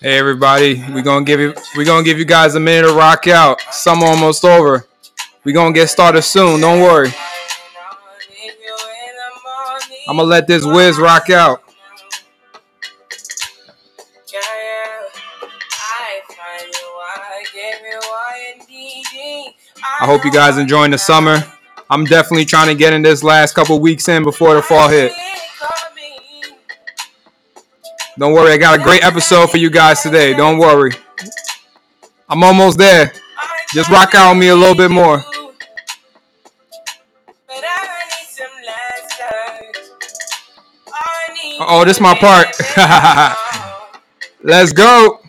Hey everybody, we're gonna give you we're gonna give you guys a minute to rock out. Summer almost over. We're gonna get started soon, don't worry. I'm gonna let this whiz rock out. I hope you guys enjoying the summer. I'm definitely trying to get in this last couple weeks in before the fall hit. Don't worry, I got a great episode for you guys today. Don't worry. I'm almost there. Just rock out on me a little bit more. Oh, this is my part. Let's go.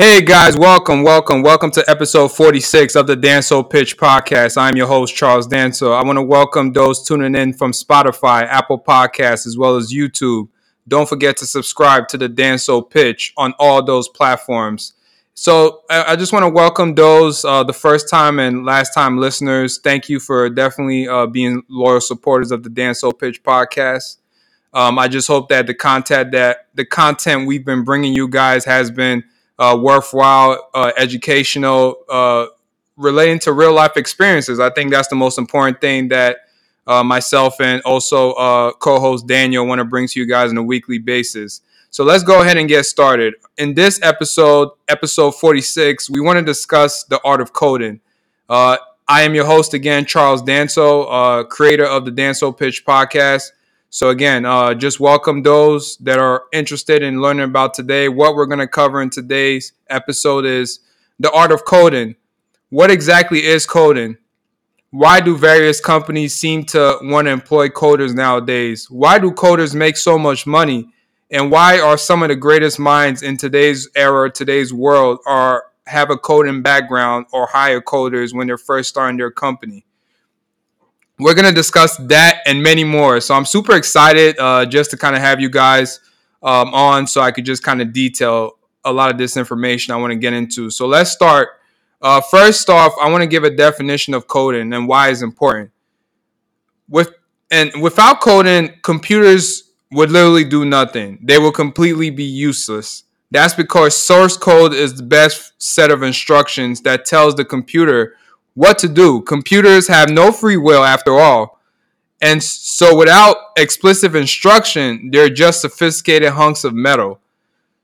Hey guys, welcome, welcome, welcome to episode 46 of the Danso Pitch podcast. I'm your host, Charles Danso. I want to welcome those tuning in from Spotify, Apple Podcasts, as well as YouTube. Don't forget to subscribe to the Danso Pitch on all those platforms. So I just want to welcome those, uh, the first time and last time listeners. Thank you for definitely uh, being loyal supporters of the Danso Pitch podcast. Um, I just hope that the content that the content we've been bringing you guys has been uh, worthwhile, uh, educational, uh, relating to real life experiences. I think that's the most important thing that uh, myself and also uh, co-host Daniel want to bring to you guys on a weekly basis. So let's go ahead and get started. In this episode, episode 46, we want to discuss the art of coding. Uh, I am your host again, Charles Danso, creator of the Danso Pitch podcast. So again, uh, just welcome those that are interested in learning about today. What we're going to cover in today's episode is the art of coding. What exactly is coding? Why do various companies seem to want to employ coders nowadays? Why do coders make so much money? And why are some of the greatest minds in today's era, today's world, are have a coding background or hire coders when they're first starting their company? We're going to discuss that and many more. So I'm super excited uh, just to kind of have you guys um, on so I could just kind of detail a lot of this information I want to get into. So let's start. Uh, first off, I want to give a definition of coding and why it's important. With and without coding, computers would literally do nothing. They will completely be useless. That's because source code is the best set of instructions that tells the computer what to do. Computers have no free will after all. And so without explicit instruction, they're just sophisticated hunks of metal.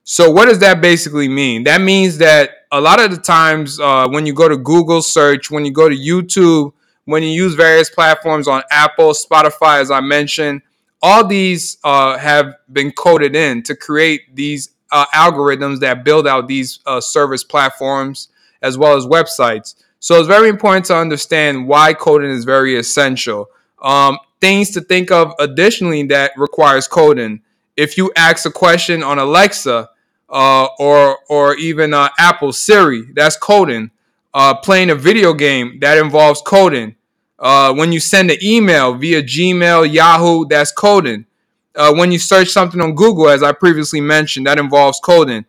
So what does that basically mean? That means that a lot of the times uh, when you go to Google search, when you go to YouTube, when you use various platforms on Apple, Spotify, as I mentioned, all these uh, have been coded in to create these uh, algorithms that build out these uh, service platforms as well as websites. So it's very important to understand why coding is very essential. Um, things to think of additionally that requires coding. If you ask a question on Alexa uh, or or even uh, Apple Siri, that's coding. Uh, playing a video game that involves coding. Uh, when you send an email via Gmail, Yahoo, that's coding. Uh, when you search something on Google, as I previously mentioned, that involves coding.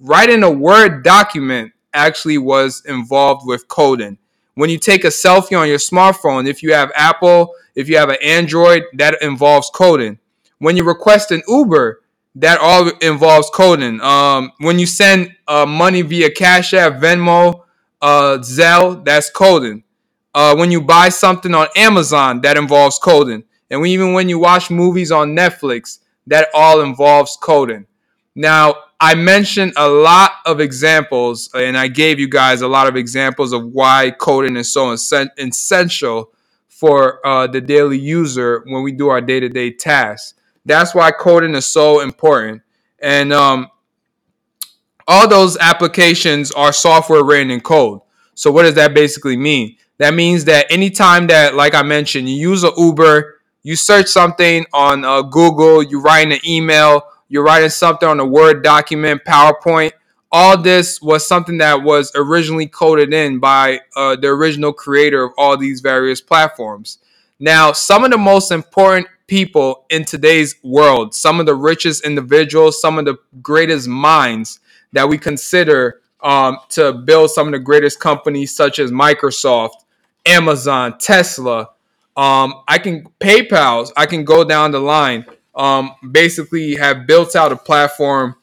Writing a Word document actually was involved with coding. When you take a selfie on your smartphone, if you have Apple, if you have an Android, that involves coding. When you request an Uber, that all involves coding. Um, when you send uh, money via Cash App, Venmo, uh, Zelle, that's coding. Uh, when you buy something on Amazon, that involves coding. And even when you watch movies on Netflix, that all involves coding. Now, I mentioned a lot of examples, and I gave you guys a lot of examples of why coding is so essential for uh, the daily user when we do our day to day tasks. That's why coding is so important. And um, all those applications are software written in code. So, what does that basically mean? That means that anytime that, like I mentioned, you use a Uber, you search something on uh, Google, you write an email, you're writing something on a Word document, PowerPoint, all this was something that was originally coded in by uh, the original creator of all these various platforms. Now, some of the most important people in today's world, some of the richest individuals, some of the greatest minds that we consider um, to build some of the greatest companies, such as Microsoft, Amazon, Tesla. Um, I can PayPal's. I can go down the line. Um, basically, have built out a platform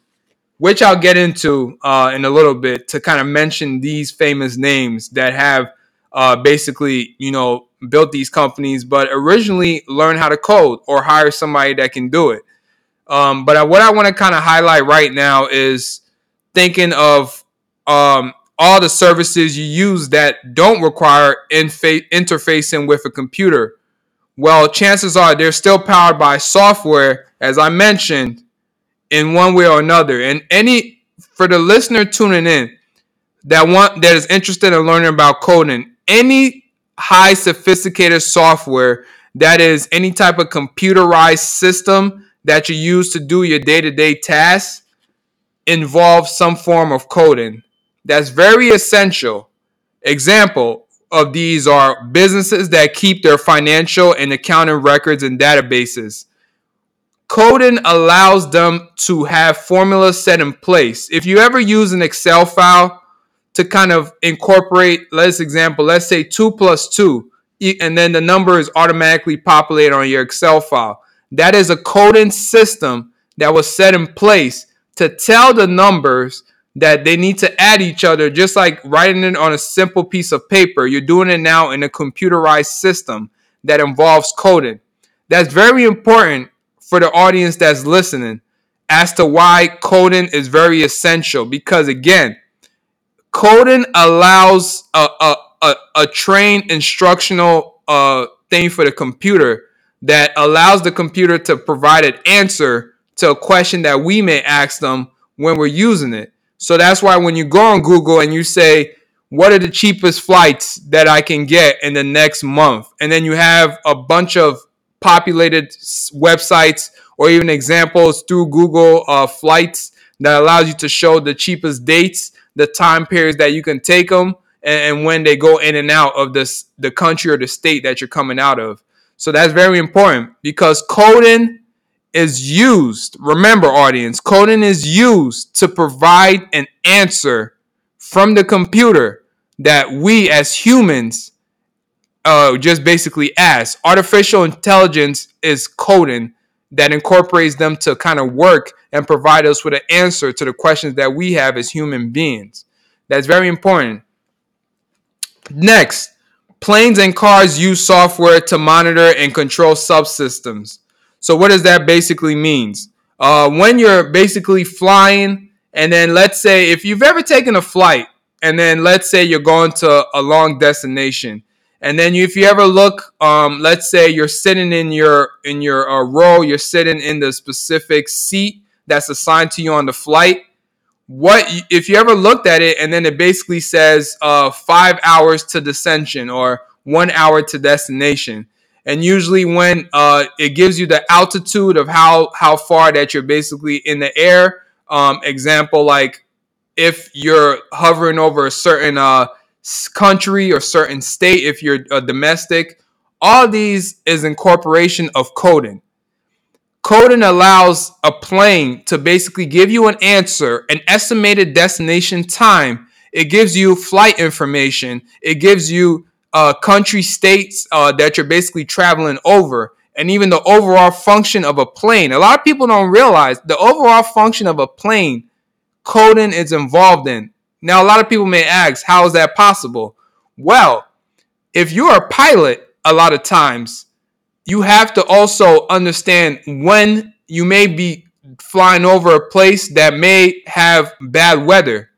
which I'll get into uh, in a little bit to kind of mention these famous names that have uh, basically, you know, built these companies, but originally learn how to code or hire somebody that can do it. Um, but what I want to kind of highlight right now is thinking of um, all the services you use that don't require infa- interfacing with a computer. Well, chances are they're still powered by software, as I mentioned, in one way or another. And any for the listener tuning in that want that is interested in learning about coding, any high sophisticated software that is any type of computerized system that you use to do your day-to-day tasks involves some form of coding. That's very essential. Example of these are businesses that keep their financial and accounting records and databases Coding allows them to have formulas set in place. If you ever use an Excel file to kind of incorporate, let's example, let's say two plus two, and then the number is automatically populated on your Excel file. That is a coding system that was set in place to tell the numbers that they need to add each other, just like writing it on a simple piece of paper. You're doing it now in a computerized system that involves coding. That's very important for the audience that's listening as to why coding is very essential. Because again, coding allows a, a, a, a trained instructional uh, thing for the computer that allows the computer to provide an answer to a question that we may ask them when we're using it. So that's why when you go on Google and you say, what are the cheapest flights that I can get in the next month? And then you have a bunch of populated websites or even examples through Google uh, flights that allows you to show the cheapest dates, the time periods that you can take them, and, and when they go in and out of this the country or the state that you're coming out of. So that's very important because coding is used. Remember, audience, coding is used to provide an answer from the computer that we as humans uh, just basically ask. Artificial intelligence is coding that incorporates them to kind of work and provide us with an answer to the questions that we have as human beings. That's very important. Next, planes and cars use software to monitor and control subsystems. So, what does that basically means? Uh, when you're basically flying, and then let's say if you've ever taken a flight, and then let's say you're going to a long destination, and then if you ever look, um, let's say you're sitting in your in your uh, row, you're sitting in the specific seat that's assigned to you on the flight. What if you ever looked at it and then it basically says uh, five hours to descension or one hour to destination? And usually when uh, it gives you the altitude of how how far that you're basically in the air. Um, example like if you're hovering over a certain uh, country or certain state if you're a domestic. All these is incorporation of coding. Coding allows a plane to basically give you an answer, an estimated destination time. It gives you flight information. It gives you uh, country states uh, that you're basically traveling over, and even the overall function of a plane. A lot of people don't realize the overall function of a plane. Coding is involved in. Now, a lot of people may ask, how is that possible? Well, if you're a pilot, a lot of times, you have to also understand when you may be flying over a place that may have bad weather,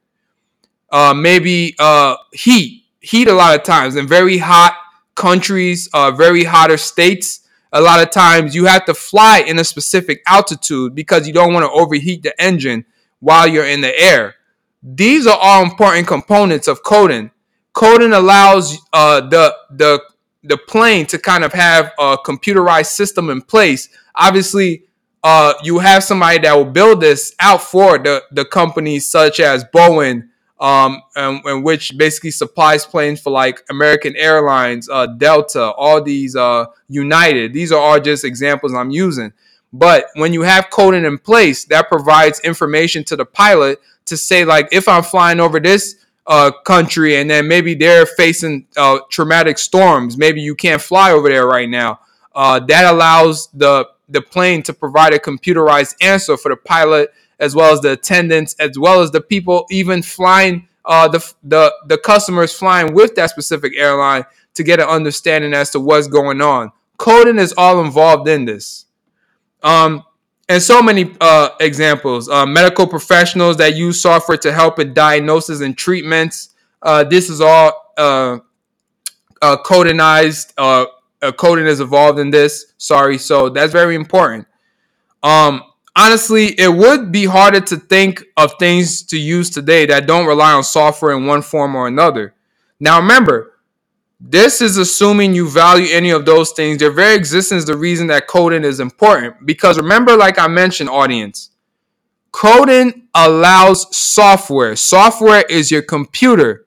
uh, maybe uh, heat, heat a lot of times in very hot countries, uh, very hotter states. A lot of times you have to fly in a specific altitude because you don't want to overheat the engine while you're in the air. These are all important components of coding. Coding allows uh, the the the plane to kind of have a computerized system in place. Obviously, uh, you have somebody that will build this out for the, the companies such as Boeing, um, and, and, which basically supplies planes for like American Airlines, uh, Delta, all these uh, United. These are all just examples I'm using. But when you have coding in place, that provides information to the pilot to say like, if I'm flying over this uh, country and then maybe they're facing uh, traumatic storms, maybe you can't fly over there right now. Uh, that allows the the plane to provide a computerized answer for the pilot as well as the attendants, as well as the people even flying uh, the, the the customers flying with that specific airline to get an understanding as to what's going on. Coding is all involved in this. Um, and so many uh, examples. Uh, medical professionals that use software to help in diagnosis and treatments. Uh, this is all uh, uh, codinized. Uh, coding is involved in this. Sorry, so that's very important. Um, honestly, it would be harder to think of things to use today that don't rely on software in one form or another. Now, remember, this is assuming you value any of those things. Their very existence is the reason that coding is important. Because remember, like I mentioned, audience, coding allows software. Software is your computer,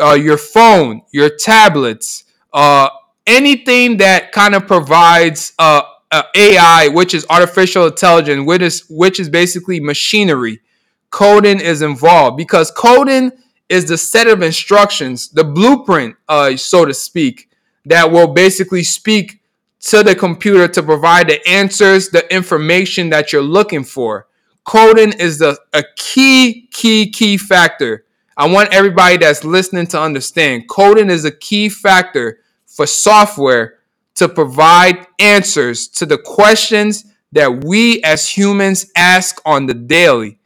uh, your phone, your tablets, uh, anything that kind of provides uh, uh, AI, which is artificial intelligence, which is which is basically machinery. Coding is involved because coding is the set of instructions, the blueprint, uh, so to speak, that will basically speak to the computer to provide the answers, the information that you're looking for. Coding is the a key, key, key factor. I want everybody that's listening to understand coding is a key factor for software to provide answers to the questions that we as humans ask on the daily.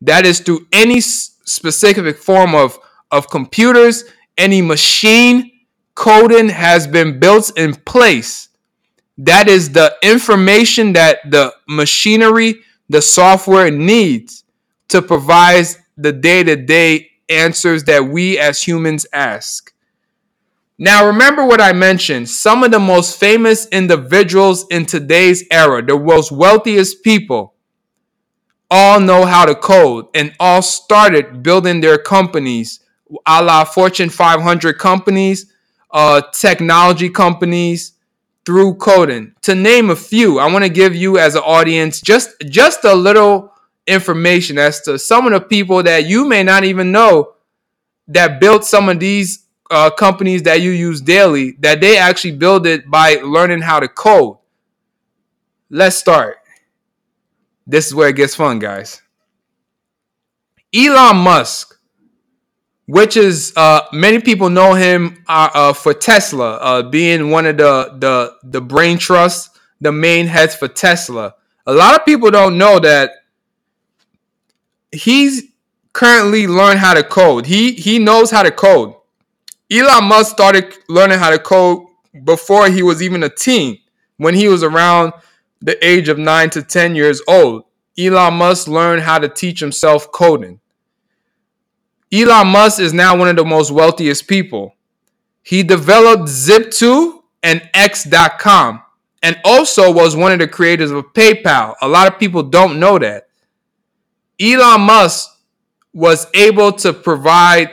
That is through any specific form of, of computers, any machine coding has been built in place. That is the information that the machinery, the software needs to provide the day to day answers that we as humans ask. Now, remember what I mentioned. Some of the most famous individuals in today's era, the most wealthiest people, all know how to code and all started building their companies, a la Fortune 500 companies, uh, technology companies through coding. To name a few, I want to give you as an audience just just a little information as to some of the people that you may not even know that built some of these uh, companies that you use daily that they actually build it by learning how to code. Let's start. This is where it gets fun, guys. Elon Musk, which is uh, many people know him uh, uh, for Tesla, uh, being one of the the the brain trusts, the main heads for Tesla. A lot of people don't know that he's currently learned how to code. He he knows how to code. Elon Musk started learning how to code before he was even a teen. When he was around the age of 9 to 10 years old, Elon Musk learned how to teach himself coding. Elon Musk is now one of the most wealthiest people. He developed Zip2 and X.com and also was one of the creators of PayPal. A lot of people don't know that. Elon Musk was able to provide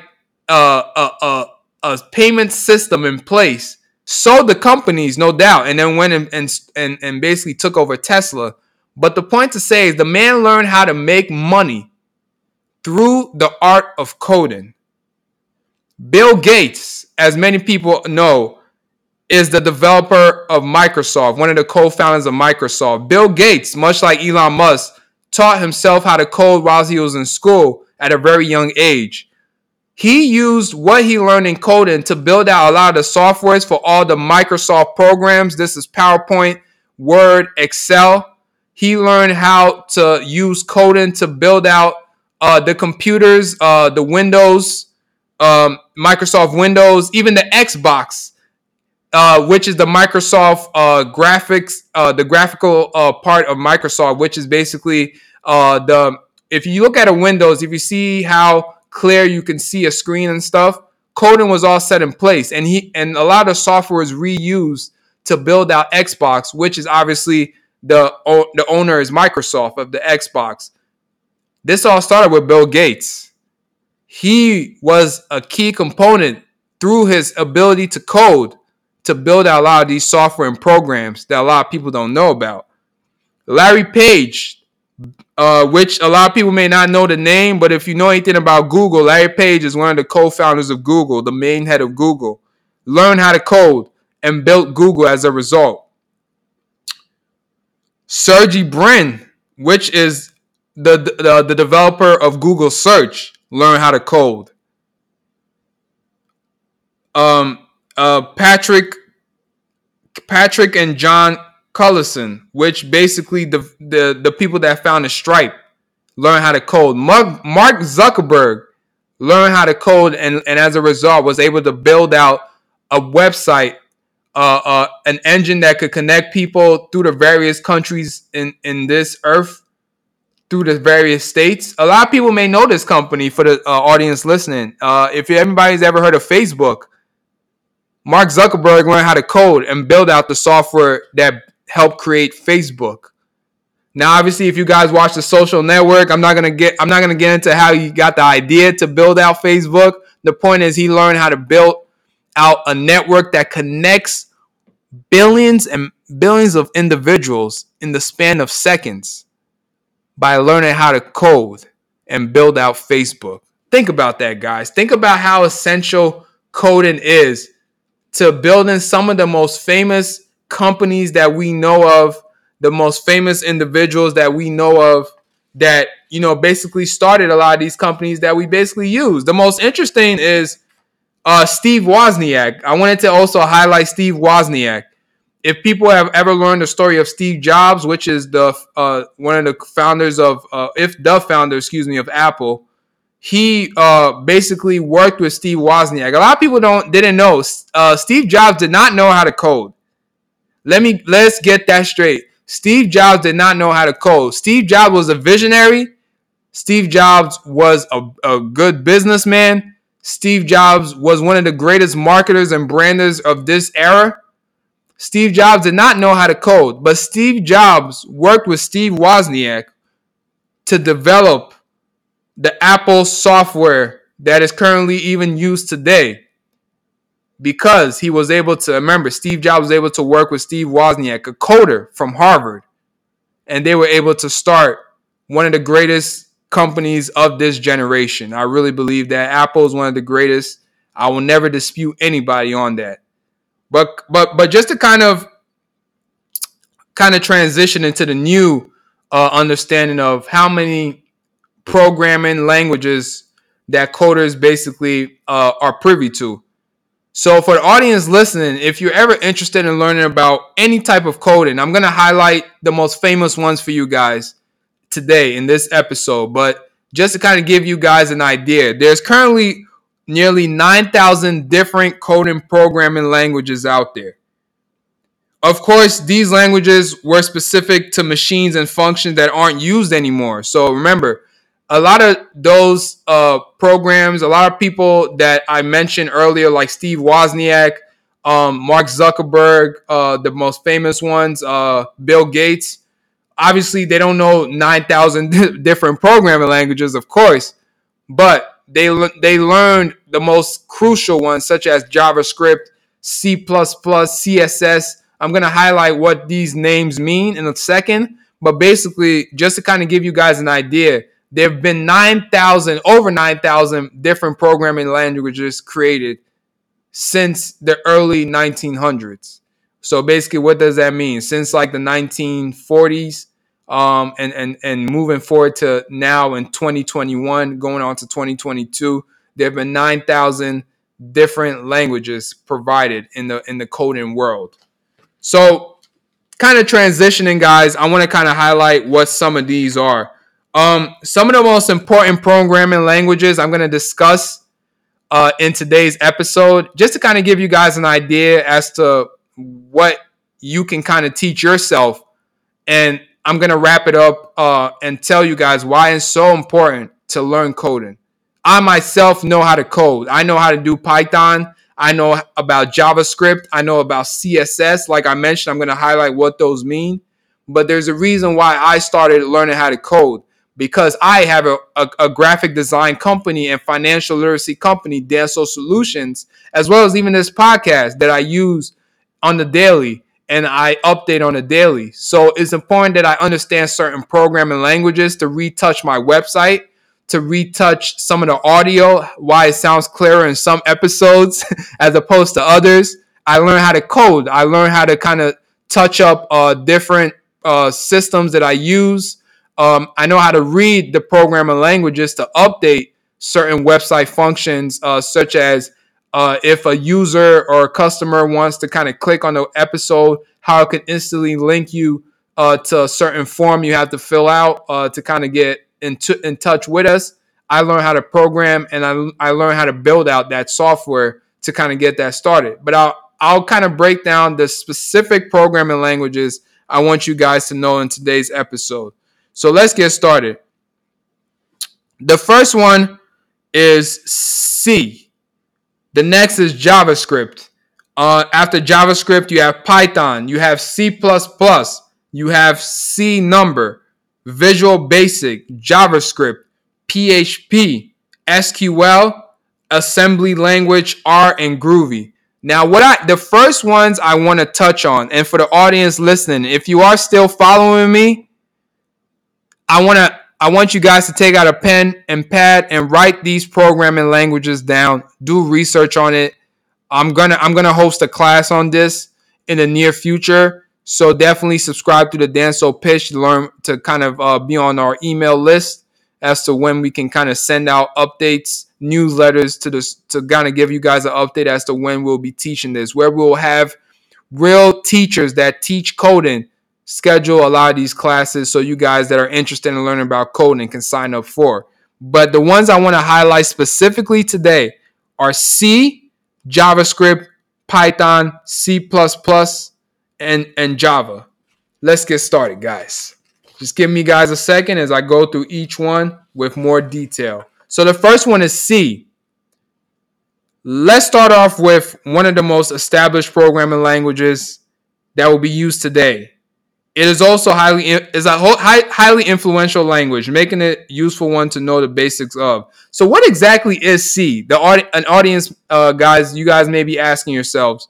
a, a, a payment system in place, sold the companies, no doubt, and then went and, and, and, and basically took over Tesla. But the point to say is the man learned how to make money through the art of coding. Bill Gates, as many people know, is the developer of Microsoft, one of the co founders of Microsoft. Bill Gates, much like Elon Musk, taught himself how to code while he was in school at a very young age. He used what he learned in coding to build out a lot of the softwares for all the Microsoft programs. This is PowerPoint, Word, Excel. He learned how to use coding to build out uh, the computers, uh, the Windows, um, Microsoft Windows, even the Xbox, uh, which is the Microsoft uh, graphics, uh, the graphical uh, part of Microsoft, which is basically the. If you look at a Windows, if you see how clear you can see a screen and stuff coding was all set in place and he and a lot of software is reused to build out xbox which is obviously the the owner is Microsoft of the Xbox. This all started with Bill Gates. He was a key component through his ability to code to build out a lot of these software and programs that a lot of people don't know about. Larry Page, uh, which a lot of people may not know the name, but if you know anything about Google, Larry Page is one of the co-founders of Google, the main head of Google. Learned how to code and built Google as a result. Sergey Brin, which is the, the, the developer of Google Search, learned how to code. Um, uh, Patrick, Patrick and John Collison, which basically the, the the people that founded Stripe learned how to code. Mark, Mark Zuckerberg learned how to code, and, and as a result, was able to build out a website uh, uh, an engine that could connect people through the various countries in, in this earth, through the various states. A lot of people may know this company for the uh, audience listening. Uh, if everybody's ever heard of Facebook, Mark Zuckerberg learned how to code and build out the software that helped create Facebook. Now, obviously, if you guys watch the social network, I'm not gonna get I'm not gonna get into how he got the idea to build out Facebook. The point is he learned how to build out a network that connects billions and billions of individuals in the span of seconds by learning how to code and build out Facebook. Think about that, guys. Think about how essential coding is to building some of the most famous companies that we know of, the most famous individuals that we know of that, you know, basically started a lot of these companies that we basically use. The most interesting is uh, Steve Wozniak. I wanted to also highlight Steve Wozniak. If people have ever learned the story of Steve Jobs, which is the uh, one of the founders of, uh, if the founder, excuse me, of Apple, he uh, basically worked with Steve Wozniak. A lot of people don't didn't know. Uh, Steve Jobs did not know how to code. Let me let's get that straight. Steve Jobs did not know how to code. Steve Jobs was a visionary. Steve Jobs was a, a good businessman. Steve Jobs was one of the greatest marketers and branders of this era. Steve Jobs did not know how to code, but Steve Jobs worked with Steve Wozniak to develop the Apple software that is currently even used today because he was able to remember Steve Jobs was able to work with Steve Wozniak, a coder from Harvard, and they were able to start one of the greatest companies of this generation. I really believe that Apple is one of the greatest. I will never dispute anybody on that. But but but just to kind of kind of transition into the new uh, understanding of how many programming languages that coders basically uh, are privy to. So for the audience listening, if you're ever interested in learning about any type of coding, I'm going to highlight the most famous ones for you guys today in this episode, but just to kind of give you guys an idea, there's currently nearly 9,000 different coding programming languages out there. Of course, these languages were specific to machines and functions that aren't used anymore. So remember, a lot of those uh, programs, a lot of people that I mentioned earlier, like Steve Wozniak, um, Mark Zuckerberg, uh, the most famous ones, uh, Bill Gates, obviously they don't know 9,000 different programming languages, of course, but they they learned the most crucial ones such as JavaScript, C++, CSS. I'm going to highlight what these names mean in a second, but basically just to kind of give you guys an idea, there've been 9,000 over 9,000 different programming languages created since the early 1900s. So basically, what does that mean? Since like the 1940s, um, and and and moving forward to now in 2021, going on to 2022, there have been 9,000 different languages provided in the in the coding world. So, kind of transitioning, guys, I want to kind of highlight what some of these are. Um, some of the most important programming languages I'm going to discuss uh, in today's episode, just to kind of give you guys an idea as to what you can kind of teach yourself and I'm gonna wrap it up uh, and tell you guys why it's so important to learn coding. I myself know how to code. I know how to do Python. I know about JavaScript. I know about CSS. Like I mentioned, I'm gonna highlight what those mean. but there's a reason why I started learning how to code because I have a, a, a graphic design company and financial literacy company, Danso Solutions, as well as even this podcast that I use on the daily and I update on a daily. So it's important that I understand certain programming languages to retouch my website, to retouch some of the audio, why it sounds clearer in some episodes as opposed to others. I learned how to code. I learned how to kind of touch up uh, different uh, systems that I use. Um, I know how to read the programming languages to update certain website functions, uh, such as uh, if a user or a customer wants to kind of click on the episode, how it can instantly link you uh, to a certain form you have to fill out uh, to kind of get in, t- in touch with us. I learned how to program and I, I learned how to build out that software to kind of get that started. But I'll I'll kind of break down the specific programming languages I want you guys to know in today's episode. So let's get started. The first one is C. The next is JavaScript. Uh, after JavaScript, you have Python, you have C, you have C number, Visual Basic, JavaScript, PHP, SQL, assembly language, R, and Groovy. Now, what I the first ones I want to touch on, and for the audience listening, if you are still following me, I want to I want you guys to take out a pen and pad and write these programming languages down. Do research on it. I'm gonna I'm gonna host a class on this in the near future. So definitely subscribe to the Danso Pitch to learn to kind of uh, be on our email list as to when we can kind of send out updates newsletters to this to kind of give you guys an update as to when we'll be teaching this, where we'll have real teachers that teach coding schedule a lot of these classes so you guys that are interested in learning about coding can sign up for. But the ones I want to highlight specifically today are C, JavaScript, Python, C++, and, and Java. Let's get started, guys. Just give me guys a second as I go through each one with more detail. So the first one is C. Let's start off with one of the most established programming languages that will be used today. It is also highly is a high, highly influential language, making it useful one to know the basics of. So, what exactly is C? The an audience, uh, guys, you guys may be asking yourselves.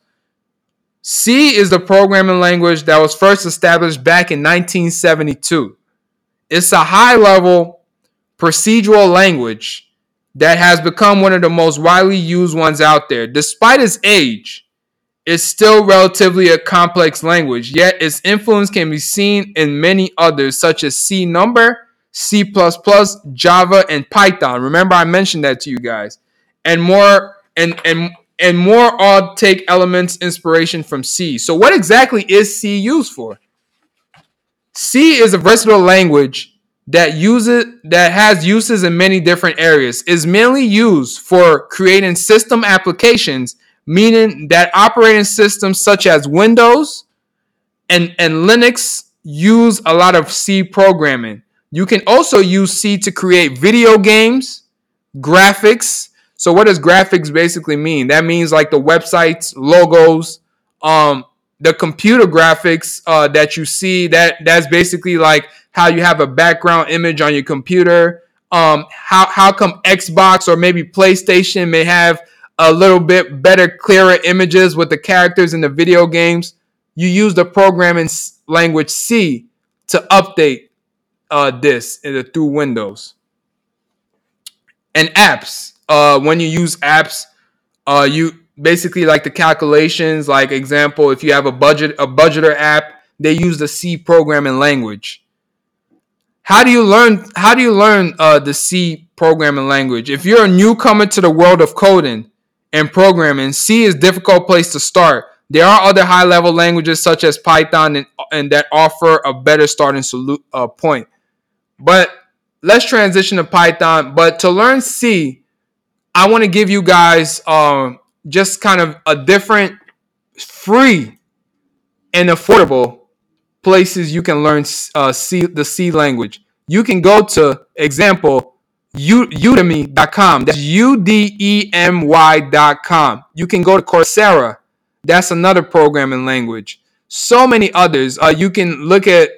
C is the programming language that was first established back in 1972. It's a high level procedural language that has become one of the most widely used ones out there. Despite its age, it's still relatively a complex language, yet its influence can be seen in many others, such as C number, C, Java, and Python. Remember, I mentioned that to you guys. And more and and and more all take elements inspiration from C. So what exactly is C used for? C is a versatile language that uses that has uses in many different areas is mainly used for creating system applications meaning that operating systems such as windows and, and linux use a lot of c programming. You can also use c to create video games graphics. So what does graphics basically mean? That means like the websites logos um the computer graphics uh, that you see that that's basically like how you have a background image on your computer. Um, how how come Xbox or maybe PlayStation may have a little bit better, clearer images with the characters in the video games? You use the programming language C to update uh, this the, through Windows. And apps, uh, when you use apps, uh, you basically like the calculations. Like example, if you have a budget a budgeter app, they use the C programming language. How do you learn? How do you learn uh, the C programming language? If you're a newcomer to the world of coding and programming, C is difficult place to start. There are other high-level languages such as Python and, and that offer a better starting solu- uh, point. But let's transition to Python. But to learn C, I want to give you guys um, just kind of a different, free, and affordable places you can learn uh, C, the C language. You can go to example U, udemy.com. That's U D E M Y.com. You can go to Coursera. That's another programming language. So many others. Uh, you can look at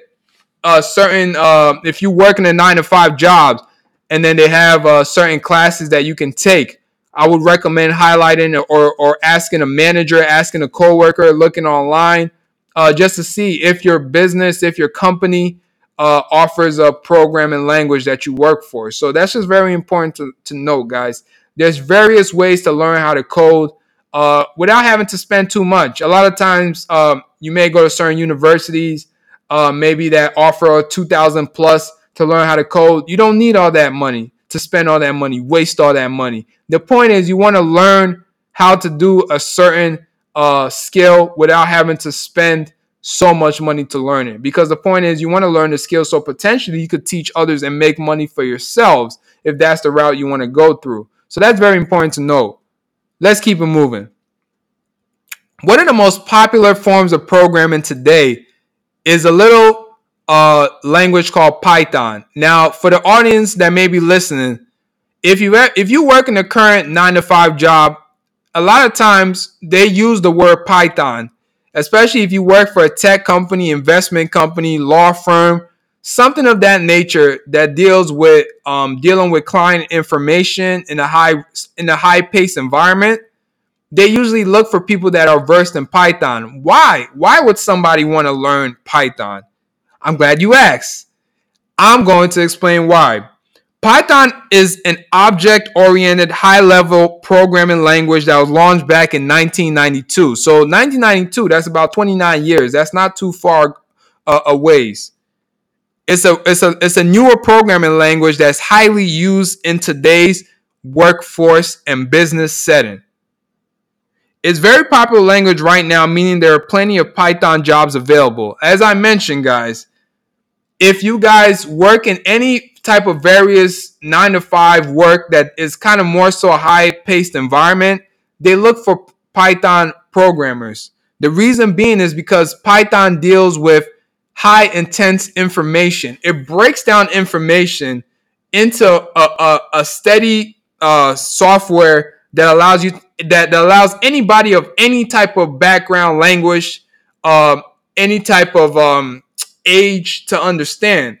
uh, certain uh, if you work in a nine to five jobs and then they have uh, certain classes that you can take. I would recommend highlighting or, or asking a manager, asking a coworker, looking online uh, just to see if your business, if your company uh, offers a programming language that you work for. So that's just very important to, to know, guys. There's various ways to learn how to code uh, without having to spend too much. A lot of times, um, you may go to certain universities, uh, maybe that offer a 2000 plus to learn how to code. You don't need all that money to spend all that money, waste all that money. The point is, you want to learn how to do a certain uh, skill without having to spend so much money to learn it. Because the point is, you want to learn the skill so potentially you could teach others and make money for yourselves if that's the route you want to go through. So that's very important to know. Let's keep it moving. One of the most popular forms of programming today is a little uh, language called Python. Now, for the audience that may be listening, if you if you work in a current nine to five job, a lot of times they use the word Python, especially if you work for a tech company, investment company, law firm, something of that nature that deals with um, dealing with client information in a high in a high paced environment. They usually look for people that are versed in Python. Why? Why would somebody want to learn Python? I'm glad you asked. I'm going to explain why. Python is an object oriented high level programming language that was launched back in 1992. So, 1992, that's about 29 years. That's not too far uh, a ways. It's a, it's, a, it's a newer programming language that's highly used in today's workforce and business setting. It's very popular language right now, meaning there are plenty of Python jobs available. As I mentioned, guys, if you guys work in any type of various nine to five work that is kind of more so a high paced environment, they look for Python programmers. The reason being is because Python deals with high intense information. It breaks down information into a, a, a steady uh, software that allows you that, that allows anybody of any type of background, language, uh, any type of um, age to understand.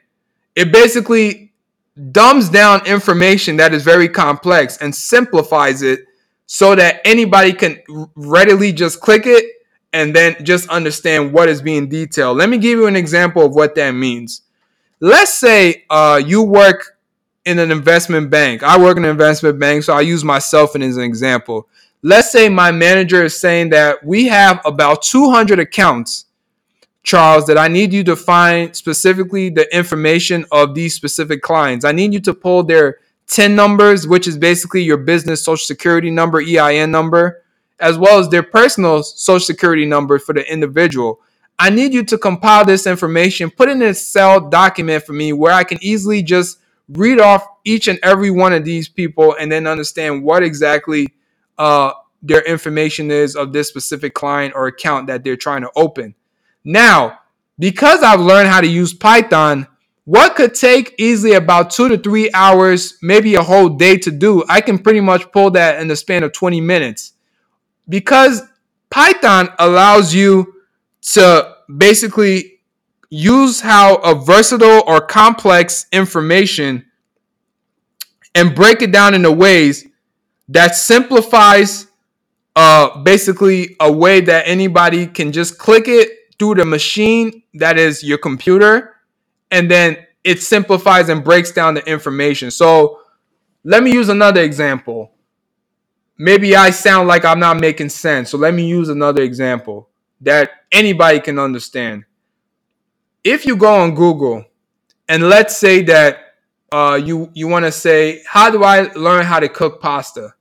It basically dumbs down information that is very complex and simplifies it so that anybody can readily just click it and then just understand what is being detailed. Let me give you an example of what that means. Let's say uh, you work in an investment bank. I work in an investment bank, so I use myself as an example. Let's say my manager is saying that we have about 200 accounts Charles, that I need you to find specifically the information of these specific clients. I need you to pull their TIN numbers, which is basically your business social security number, EIN number, as well as their personal social security number for the individual. I need you to compile this information, put it in a Excel document for me where I can easily just read off each and every one of these people and then understand what exactly uh, their information is of this specific client or account that they're trying to open. Now, because I've learned how to use Python, what could take easily about two to three hours, maybe a whole day to do, I can pretty much pull that in the span of 20 minutes. Because Python allows you to basically use how a versatile or complex information and break it down into ways that simplifies uh, basically a way that anybody can just click it through the machine that is your computer, and then it simplifies and breaks down the information. So let me use another example. Maybe I sound like I'm not making sense. So let me use another example that anybody can understand. If you go on Google and let's say that uh, you you want to say, how do I learn how to cook pasta?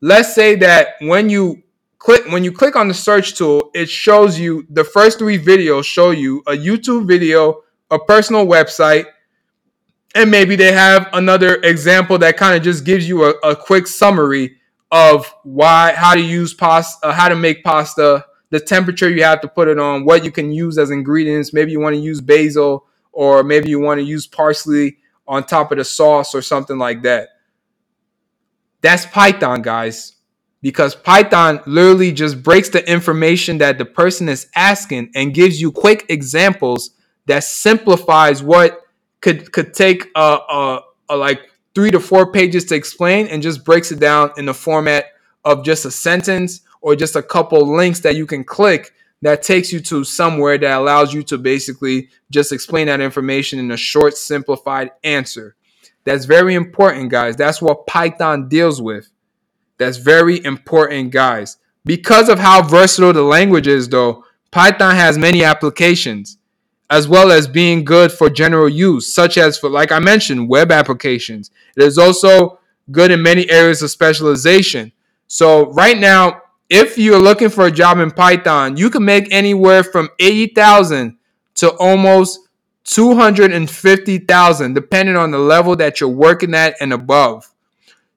Let's say that when you click when you click on the search tool, it shows you the first three videos show you a YouTube video, a personal website, and maybe they have another example that kind of just gives you a, a, quick summary of why how to use pasta, uh, how to make pasta, the temperature you have to put it on, what you can use as ingredients. Maybe you want to use basil, or maybe you want to use parsley on top of the sauce or something like that. That's Python, guys because Python literally just breaks the information that the person is asking and gives you quick examples that simplifies what could could take a, a, a like three to four pages to explain and just breaks it down in the format of just a sentence or just a couple links that you can click that takes you to somewhere that allows you to basically just explain that information in a short, simplified answer. That's very important, guys. That's what Python deals with. That's very important, guys. Because of how versatile the language is, though, Python has many applications, as well as being good for general use, such as for, like I mentioned, web applications. It is also good in many areas of specialization. So, right now, if you're looking for a job in Python, you can make anywhere from 80,000 to almost 250,000 depending on the level that you're working at and above.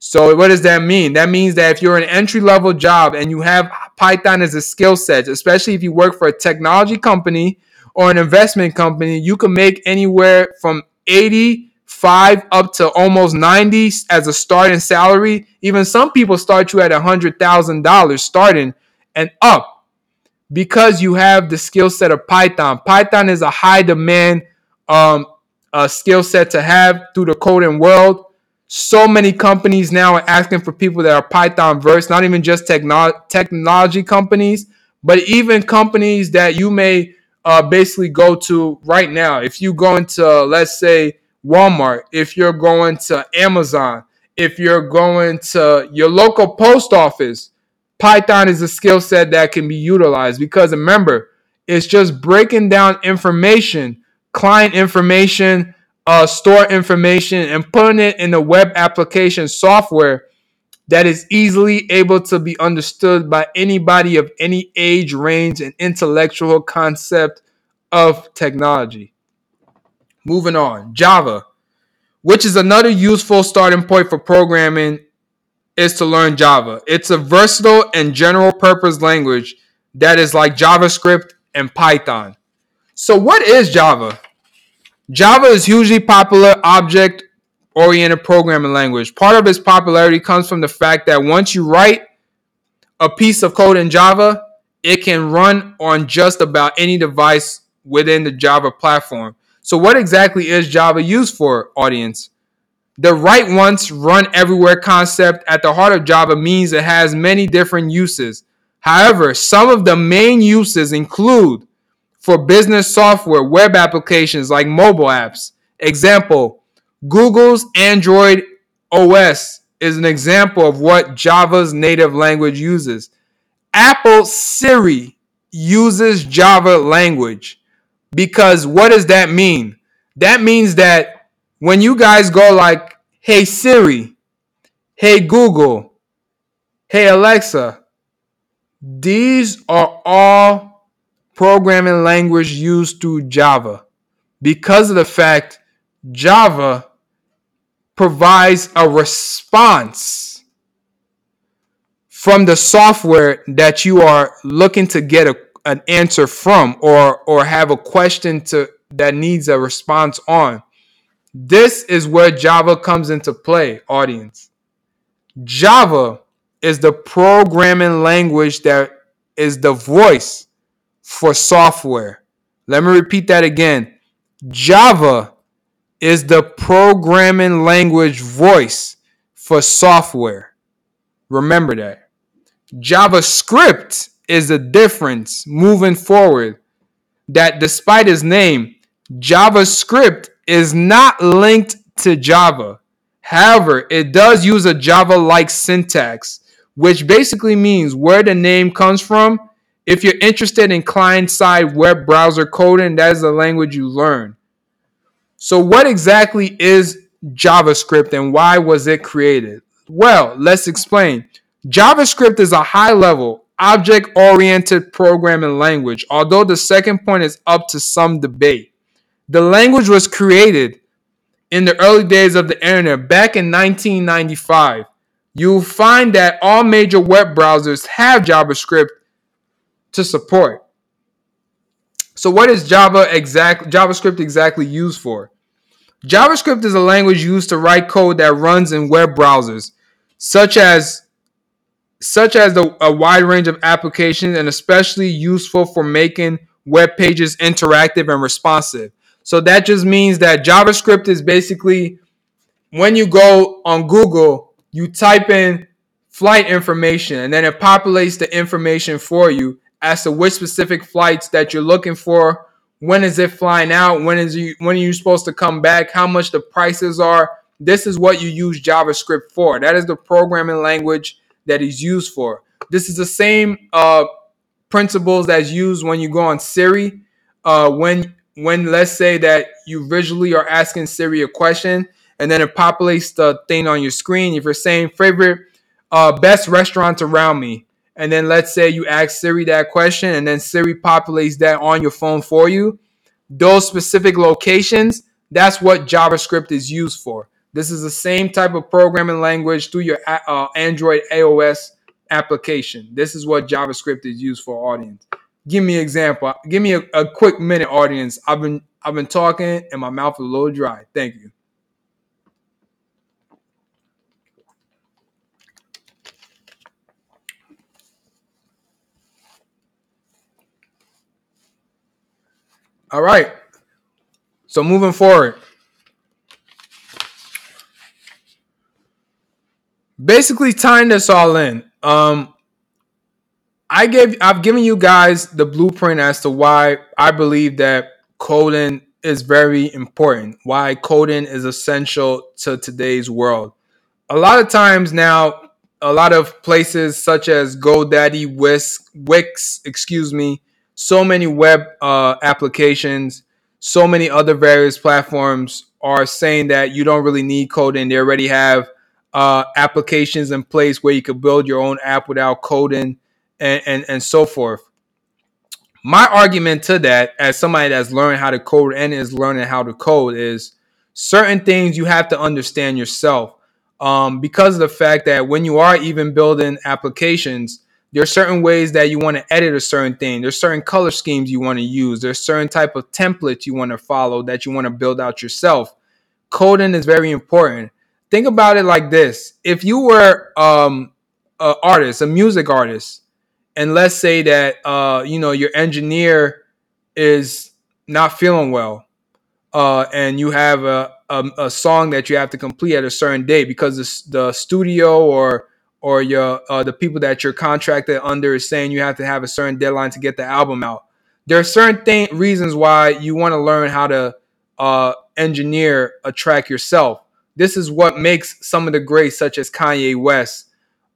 So what does that mean? That means that if you're an entry level job and you have Python as a skill set, especially if you work for a technology company or an investment company, you can make anywhere from 85 up to almost 90 as a starting salary. Even some people start you at $100,000 starting and up because you have the skill set of Python. Python is a high demand um, skill set to have through the coding world so many companies now are asking for people that are Python versed, not even just techno- technology companies, but even companies that you may uh, basically go to right now. If you go into, let's say, Walmart, if you're going to Amazon, if you're going to your local post office, Python is a skill set that can be utilized because remember, it's just breaking down information, client information, uh, store information and putting it in a web application software that is easily able to be understood by anybody of any age, range, and intellectual concept of technology. Moving on, Java, which is another useful starting point for programming, is to learn Java. It's a versatile and general purpose language that is like JavaScript and Python. So, what is Java? Java is hugely popular object oriented programming language. Part of its popularity comes from the fact that once you write a piece of code in Java, it can run on just about any device within the Java platform. So, what exactly is Java used for, audience? The write once, run everywhere concept at the heart of Java means it has many different uses. However, some of the main uses include for business software, web applications like mobile apps. Example, Google's Android OS is an example of what Java's native language uses. Apple Siri uses Java language because what does that mean? That means that when you guys go like, hey Siri, hey Google, hey Alexa, these are all programming language used through Java because of the fact Java provides a response from the software that you are looking to get a, an answer from or or have a question to that needs a response on. This is where Java comes into play, audience. Java is the programming language that is the voice for software. Let me repeat that again. Java is the programming language voice for software. Remember that. JavaScript is the difference moving forward. That despite its name, JavaScript is not linked to Java. However, it does use a Java like syntax, which basically means where the name comes from if you're interested in client side web browser coding, that is the language you learn. So, what exactly is JavaScript and why was it created? Well, let's explain. JavaScript is a high level, object oriented programming language, although the second point is up to some debate. The language was created in the early days of the internet back in 1995. You'll find that all major web browsers have JavaScript to support. So what is Java exact JavaScript exactly used for? JavaScript is a language used to write code that runs in web browsers, such as such as the, a wide range of applications and especially useful for making web pages interactive and responsive. So that just means that JavaScript is basically when you go on Google, you type in flight information and then it populates the information for you as to which specific flights that you're looking for. When is it flying out? When is you when are you supposed to come back? How much the prices are? This is what you use JavaScript for. That is the programming language that is used for. This is the same uh, principles that's used when you go on Siri. Uh, when when let's say that you visually are asking Siri a question and then it populates the thing on your screen. If you're saying favorite uh, best restaurants around me, and then let's say you ask Siri that question and then Siri populates that on your phone for you, those specific locations, that's what JavaScript is used for. This is the same type of programming language through your uh, Android iOS application. This is what JavaScript is used for, audience. Give me an example. Give me a, a quick minute, audience. I've been I've been talking and my mouth is a little dry. Thank you. All right. So moving forward. Basically tying this all in. Um I gave I've given you guys the blueprint as to why I believe that coding is very important. Why coding is essential to today's world. A lot of times now, a lot of places such as GoDaddy, Wix, Wix, excuse me, so many web uh, applications, so many other various platforms are saying that you don't really need coding. They already have uh, applications in place where you could build your own app without coding and, and, and so forth. My argument to that, as somebody that's learned how to code and is learning how to code, is certain things you have to understand yourself. Um, because of the fact that when you are even building applications, there are certain ways that you want to edit a certain thing. There's certain color schemes you want to use. There's certain type of templates you want to follow that you want to build out yourself. Coding is very important. Think about it like this: if you were um, an artist, a music artist, and let's say that uh, you know your engineer is not feeling well, uh, and you have a, a, a song that you have to complete at a certain day because the, the studio or or your uh, the people that you're contracted under is saying you have to have a certain deadline to get the album out. There are certain th- reasons why you want to learn how to uh, engineer a track yourself. This is what makes some of the greats, such as Kanye West,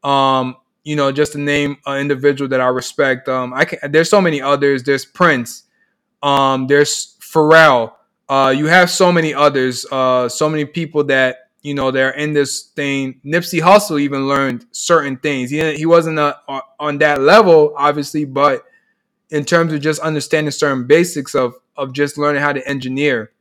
um, you know, just to name an individual that I respect. Um, I can, there's so many others. There's Prince. Um, there's Pharrell. Uh, you have so many others. Uh, so many people that you know they're in this thing. Nipsey Hussle even learned certain things. He he wasn't a, uh, on that level, obviously, but in terms of just understanding certain basics of of just learning how to engineer.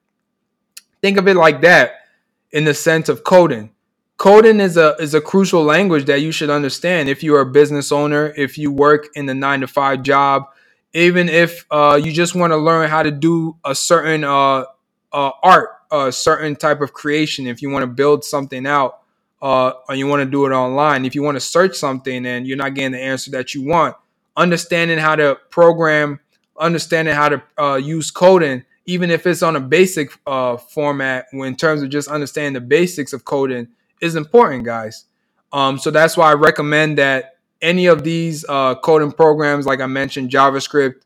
Think of it like that in the sense of coding. Coding is a is a crucial language that you should understand if you're a business owner, if you work in the nine to five job, even if uh, you just want to learn how to do a certain uh, uh, art a certain type of creation, if you want to build something out, uh, or you want to do it online, if you want to search something and you're not getting the answer that you want, understanding how to program, understanding how to uh, use coding, even if it's on a basic uh, format, in terms of just understanding the basics of coding, is important, guys. Um, so that's why I recommend that any of these uh, coding programs, like I mentioned, JavaScript,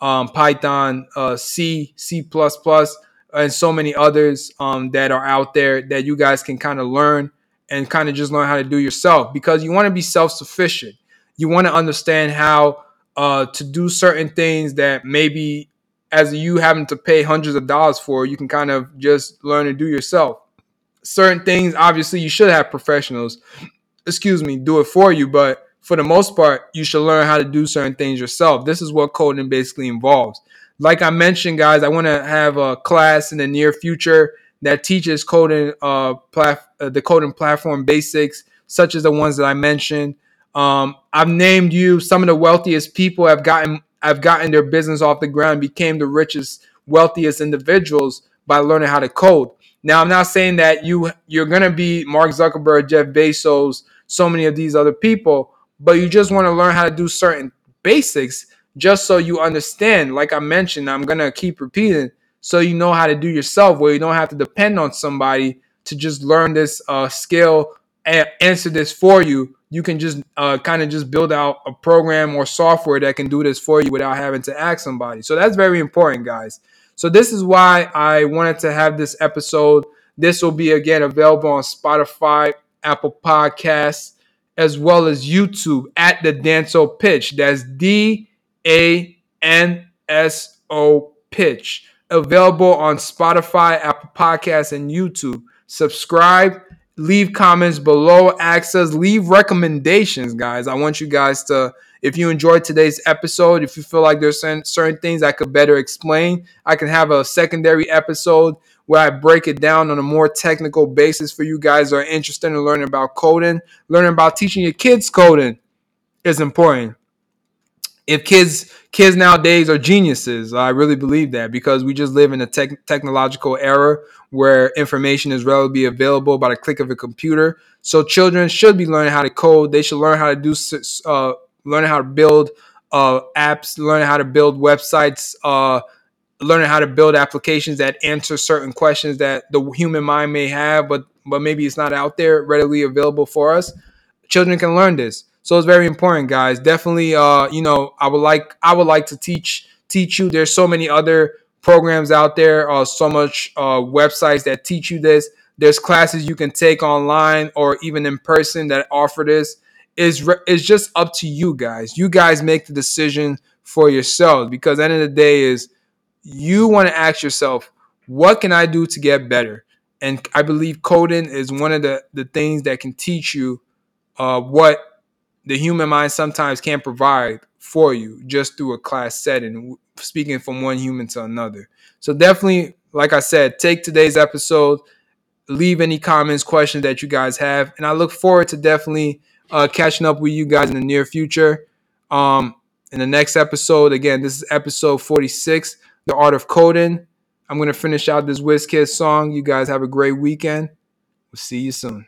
um, Python, uh, C, C++, and so many others um, that are out there that you guys can kind of learn and kind of just learn how to do yourself. Because you want to be self-sufficient. You want to understand how uh, to do certain things that maybe as you having to pay hundreds of dollars for you can kind of just learn to do yourself. Certain things obviously you should have professionals excuse me do it for you but for the most part you should learn how to do certain things yourself. This is what coding basically involves like I mentioned, guys, I want to have a class in the near future that teaches coding, uh, uh, the coding platform basics, such as the ones that I mentioned. Um, I've named you some of the wealthiest people have gotten have gotten their business off the ground, became the richest, wealthiest individuals by learning how to code. Now, I'm not saying that you you're gonna be Mark Zuckerberg, Jeff Bezos, so many of these other people, but you just want to learn how to do certain basics just so you understand, like I mentioned, I'm gonna keep repeating so you know how to do yourself, where you don't have to depend on somebody to just learn this uh, skill and answer this for you. You can just uh, kind of just build out a program or software that can do this for you without having to ask somebody. So that's very important, guys. So this is why I wanted to have this episode. This will be again available on Spotify, Apple Podcasts, as well as YouTube at the Danso Pitch. That's D A N S O Pitch. Available on Spotify, Apple Podcasts, and YouTube. Subscribe, leave comments below, access, leave recommendations, guys. I want you guys to, if you enjoyed today's episode, if you feel like there's certain, certain things I could better explain, I can have a secondary episode where I break it down on a more technical basis for you guys are interested in learning about coding, learning about teaching your kids coding is important. If kids kids nowadays are geniuses, I really believe that because we just live in a tech, technological era where information is readily available by the click of a computer. So children should be learning how to code. They should learn how to do uh, how to build uh, apps, learning how to build websites, uh, learning how to build applications that answer certain questions that the human mind may have, but but maybe it's not out there readily available for us. Children can learn this, so it's very important, guys. Definitely, uh, you know, I would like I would like to teach teach you. There's so many other programs out there, uh, so much uh, websites that teach you this. There's classes you can take online or even in person that offer this. Is is just up to you guys. You guys make the decision for yourselves because end of the day is you want to ask yourself, what can I do to get better? And I believe coding is one of the, the things that can teach you uh, what the human mind sometimes can't provide for you just through a class setting, speaking from one human to another. So definitely, like I said, take today's episode, leave any comments, questions that you guys have, and I look forward to definitely uh, catching up with you guys in the near future. Um, in the next episode, again, this is episode 46. The Art of Coding. I'm going to finish out this WizKid song. You guys have a great weekend. We'll see you soon.